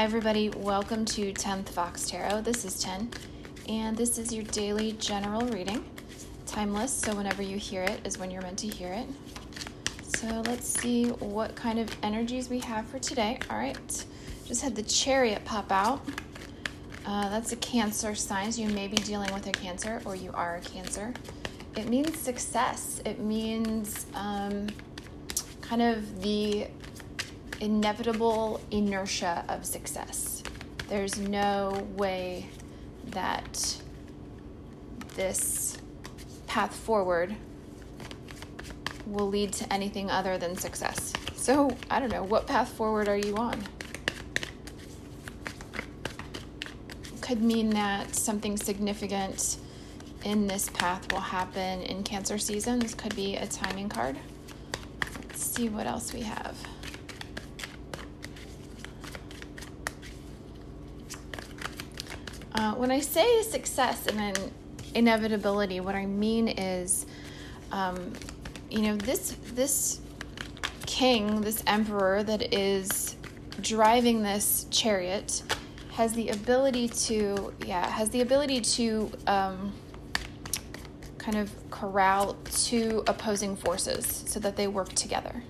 Hi, everybody. Welcome to 10th Fox Tarot. This is 10, and this is your daily general reading. Timeless, so whenever you hear it is when you're meant to hear it. So let's see what kind of energies we have for today. All right, just had the chariot pop out. Uh, that's a Cancer sign, so you may be dealing with a Cancer or you are a Cancer. It means success, it means um, kind of the inevitable inertia of success. There's no way that this path forward will lead to anything other than success. So, I don't know, what path forward are you on? Could mean that something significant in this path will happen in Cancer season. This could be a timing card. Let's see what else we have. Uh, when I say success and an inevitability, what I mean is, um, you know, this this king, this emperor that is driving this chariot, has the ability to, yeah, has the ability to um, kind of corral two opposing forces so that they work together.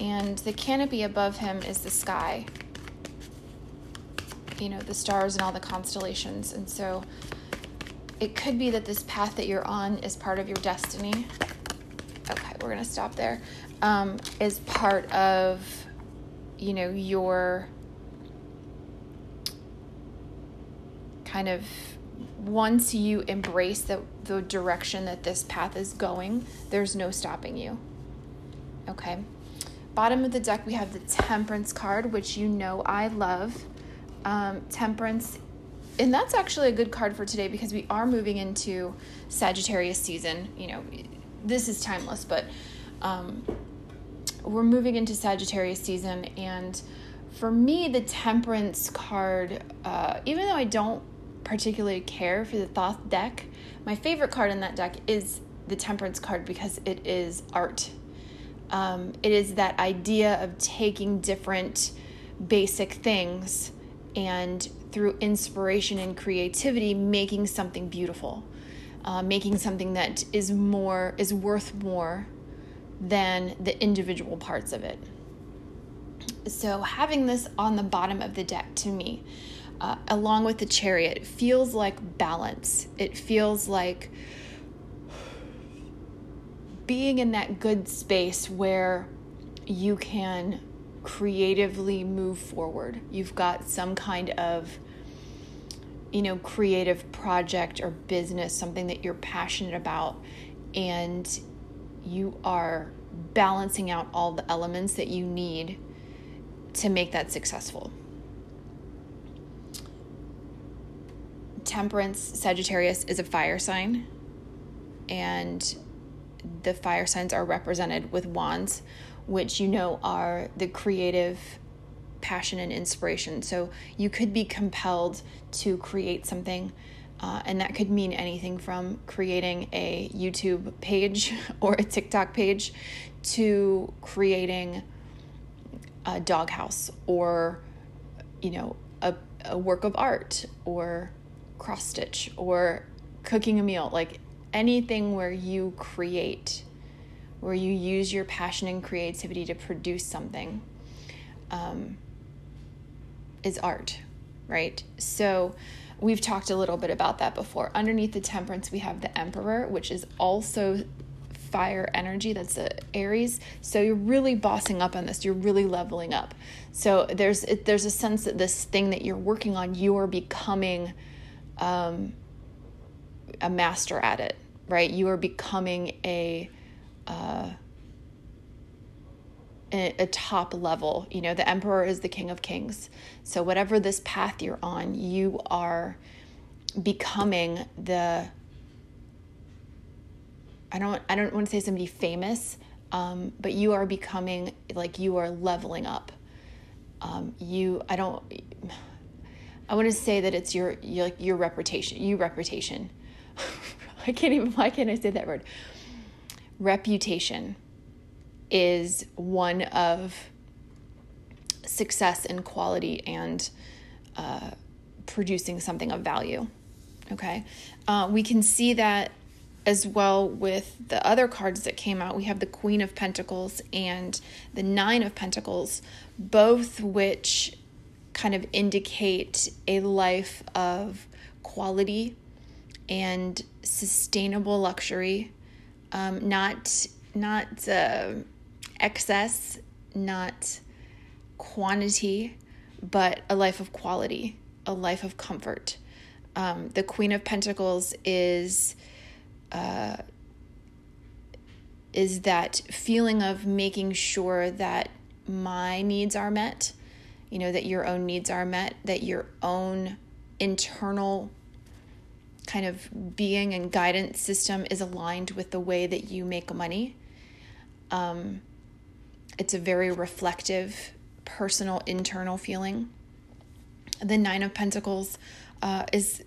And the canopy above him is the sky you know, the stars and all the constellations. And so it could be that this path that you're on is part of your destiny. Okay, we're going to stop there. Um, is part of, you know, your kind of once you embrace the, the direction that this path is going, there's no stopping you. Okay. Bottom of the deck, we have the Temperance card, which you know I love um, temperance and that's actually a good card for today because we are moving into Sagittarius season. You know, this is timeless, but um, we're moving into Sagittarius season. And for me, the temperance card, uh, even though I don't particularly care for the Thoth deck, my favorite card in that deck is the temperance card because it is art. Um, it is that idea of taking different basic things and through inspiration and creativity, making something beautiful, uh, making something that is more, is worth more than the individual parts of it. So, having this on the bottom of the deck to me, uh, along with the chariot, feels like balance. It feels like being in that good space where you can creatively move forward. You've got some kind of you know creative project or business, something that you're passionate about and you are balancing out all the elements that you need to make that successful. Temperance Sagittarius is a fire sign, and the fire signs are represented with wands, which you know are the creative passion and inspiration. So you could be compelled to create something. Uh, and that could mean anything from creating a YouTube page or a TikTok page to creating a doghouse or, you know, a, a work of art or cross stitch or cooking a meal. Like anything where you create where you use your passion and creativity to produce something um, is art, right? So we've talked a little bit about that before. Underneath the temperance, we have the emperor, which is also fire energy that's a aries so you're really bossing up on this you're really leveling up so there's there's a sense that this thing that you're working on you're becoming um, a master at it right you are becoming a uh, a top level. You know, the emperor is the king of kings. So whatever this path you're on, you are becoming the I don't I don't want to say somebody famous, um, but you are becoming like you are leveling up. Um, you I don't I want to say that it's your your, your reputation. You reputation. I can't even why can't I say that word? Reputation is one of success and quality and uh, producing something of value. Okay. Uh, we can see that as well with the other cards that came out. We have the Queen of Pentacles and the Nine of Pentacles, both which kind of indicate a life of quality and sustainable luxury, um, not not uh, excess, not quantity, but a life of quality, a life of comfort. Um, the Queen of Pentacles is uh, is that feeling of making sure that my needs are met, you know, that your own needs are met, that your own internal kind of being and guidance system is aligned with the way that you make money. Um, it's a very reflective, personal, internal feeling. The Nine of Pentacles uh, is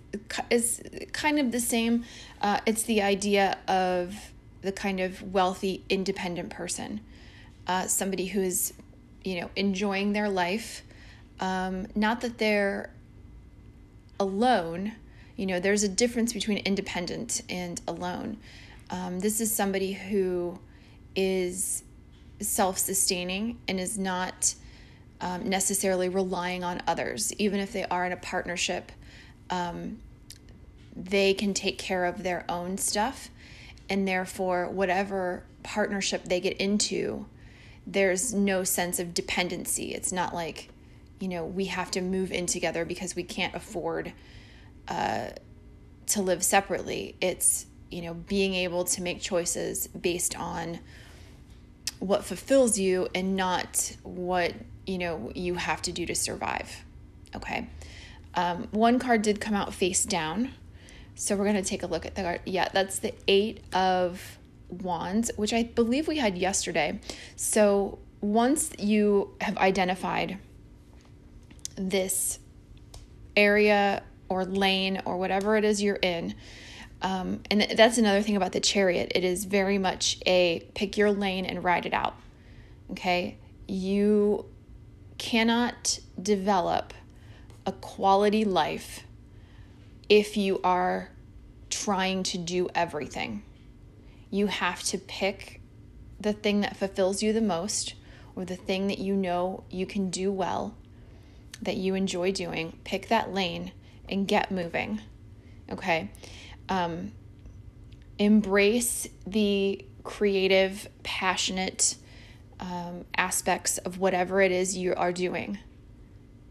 is kind of the same. Uh, it's the idea of the kind of wealthy, independent person, uh, somebody who is, you know, enjoying their life. Um, not that they're alone. You know, there's a difference between independent and alone. Um, this is somebody who is self-sustaining and is not um, necessarily relying on others, even if they are in a partnership um, they can take care of their own stuff. And therefore, whatever partnership they get into, there's no sense of dependency. It's not like, you know, we have to move in together because we can't afford to live separately. It's, you know, being able to make choices based on what fulfills you and not what, you know, you have to do to survive. Okay. Um, one card did come out face down. So we're going to take a look at the card. Yeah, that's the Eight of Wands, which I believe we had yesterday. So once you have identified this area or lane or whatever it is you're in, um, and that's another thing about the chariot. It is very much a pick your lane and ride it out. Okay. You cannot develop a quality life if you are trying to do everything. You have to pick the thing that fulfills you the most or the thing that you know you can do well, that you enjoy doing. Pick that lane and get moving. Okay. Um, embrace the creative, passionate um, aspects of whatever it is you are doing.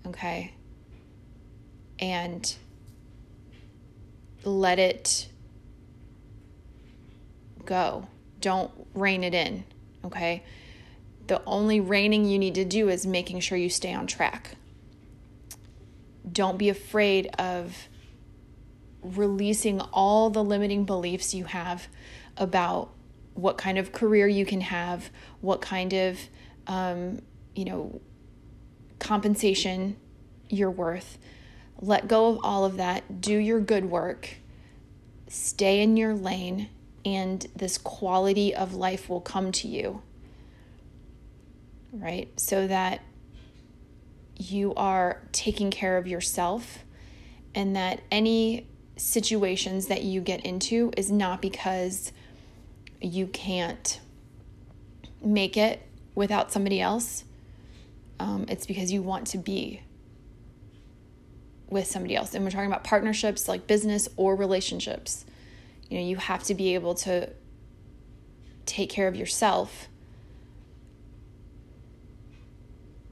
Okay and let it go. Don't rein it in, okay? The only reining you need to do is making sure you stay on track. Don't be afraid of releasing all the limiting beliefs you have about what kind of career you can have, what kind of, um, you know, compensation you're worth let go of all of that, do your good work, stay in your lane, and this quality of life will come to you. Right? So that you are taking care of yourself and that any situations that you get into is not because you can't make it without somebody else. Um, it's because you want to be with somebody else. And we're talking about partnerships like business or relationships. You know, you have to be able to take care of yourself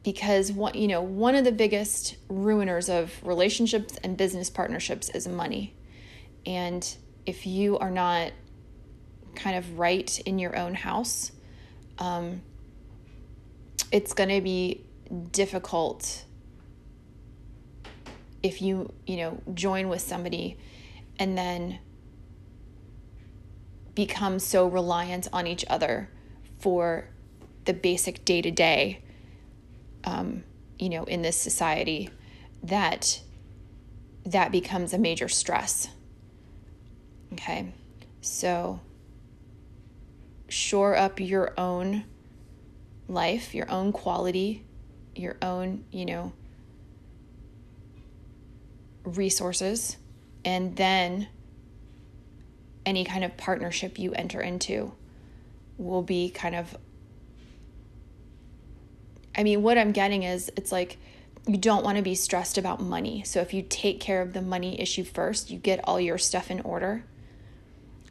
because one you know one of the biggest ruiners of relationships and business partnerships is money. And if you are not kind of right in your own house um, it's going to be difficult if you, you know, join with somebody and then become so reliant on each other for the basic day to day, Um, you know, in this society, that that becomes a major stress. Okay, so shore up your own life, your own quality, your own, you know, resources and then any kind of partnership you enter into will be kind of I mean, what I'm getting is it's like you don't want to be stressed about money. So if you take care of the money issue first, you get all your stuff in order,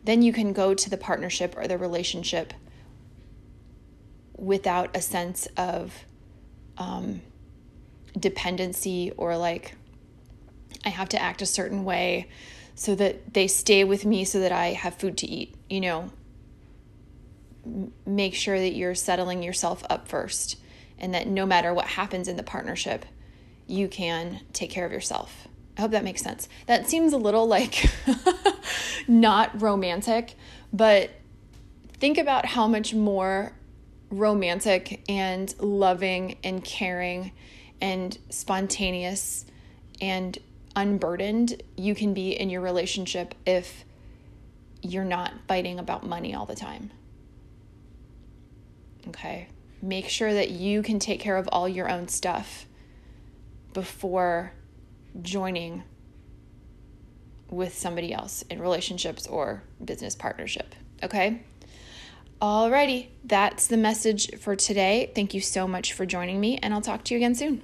then you can go to the partnership or the relationship without a sense of um, dependency or like I have to act a certain way so that they stay with me so that I have food to eat. You know, make sure that you're settling yourself up first and that no matter what happens in the partnership, you can take care of yourself. I hope that makes sense. That seems a little like not romantic, but think about how much more romantic and loving and caring and spontaneous and unburdened you can be in your relationship if you're not fighting about money all the time. Okay. Make sure that you can take care of all your own stuff before joining with somebody else in relationships or business partnership. Okay? Alrighty, that's the message for today. Thank you so much for joining me, and I'll talk to you again soon.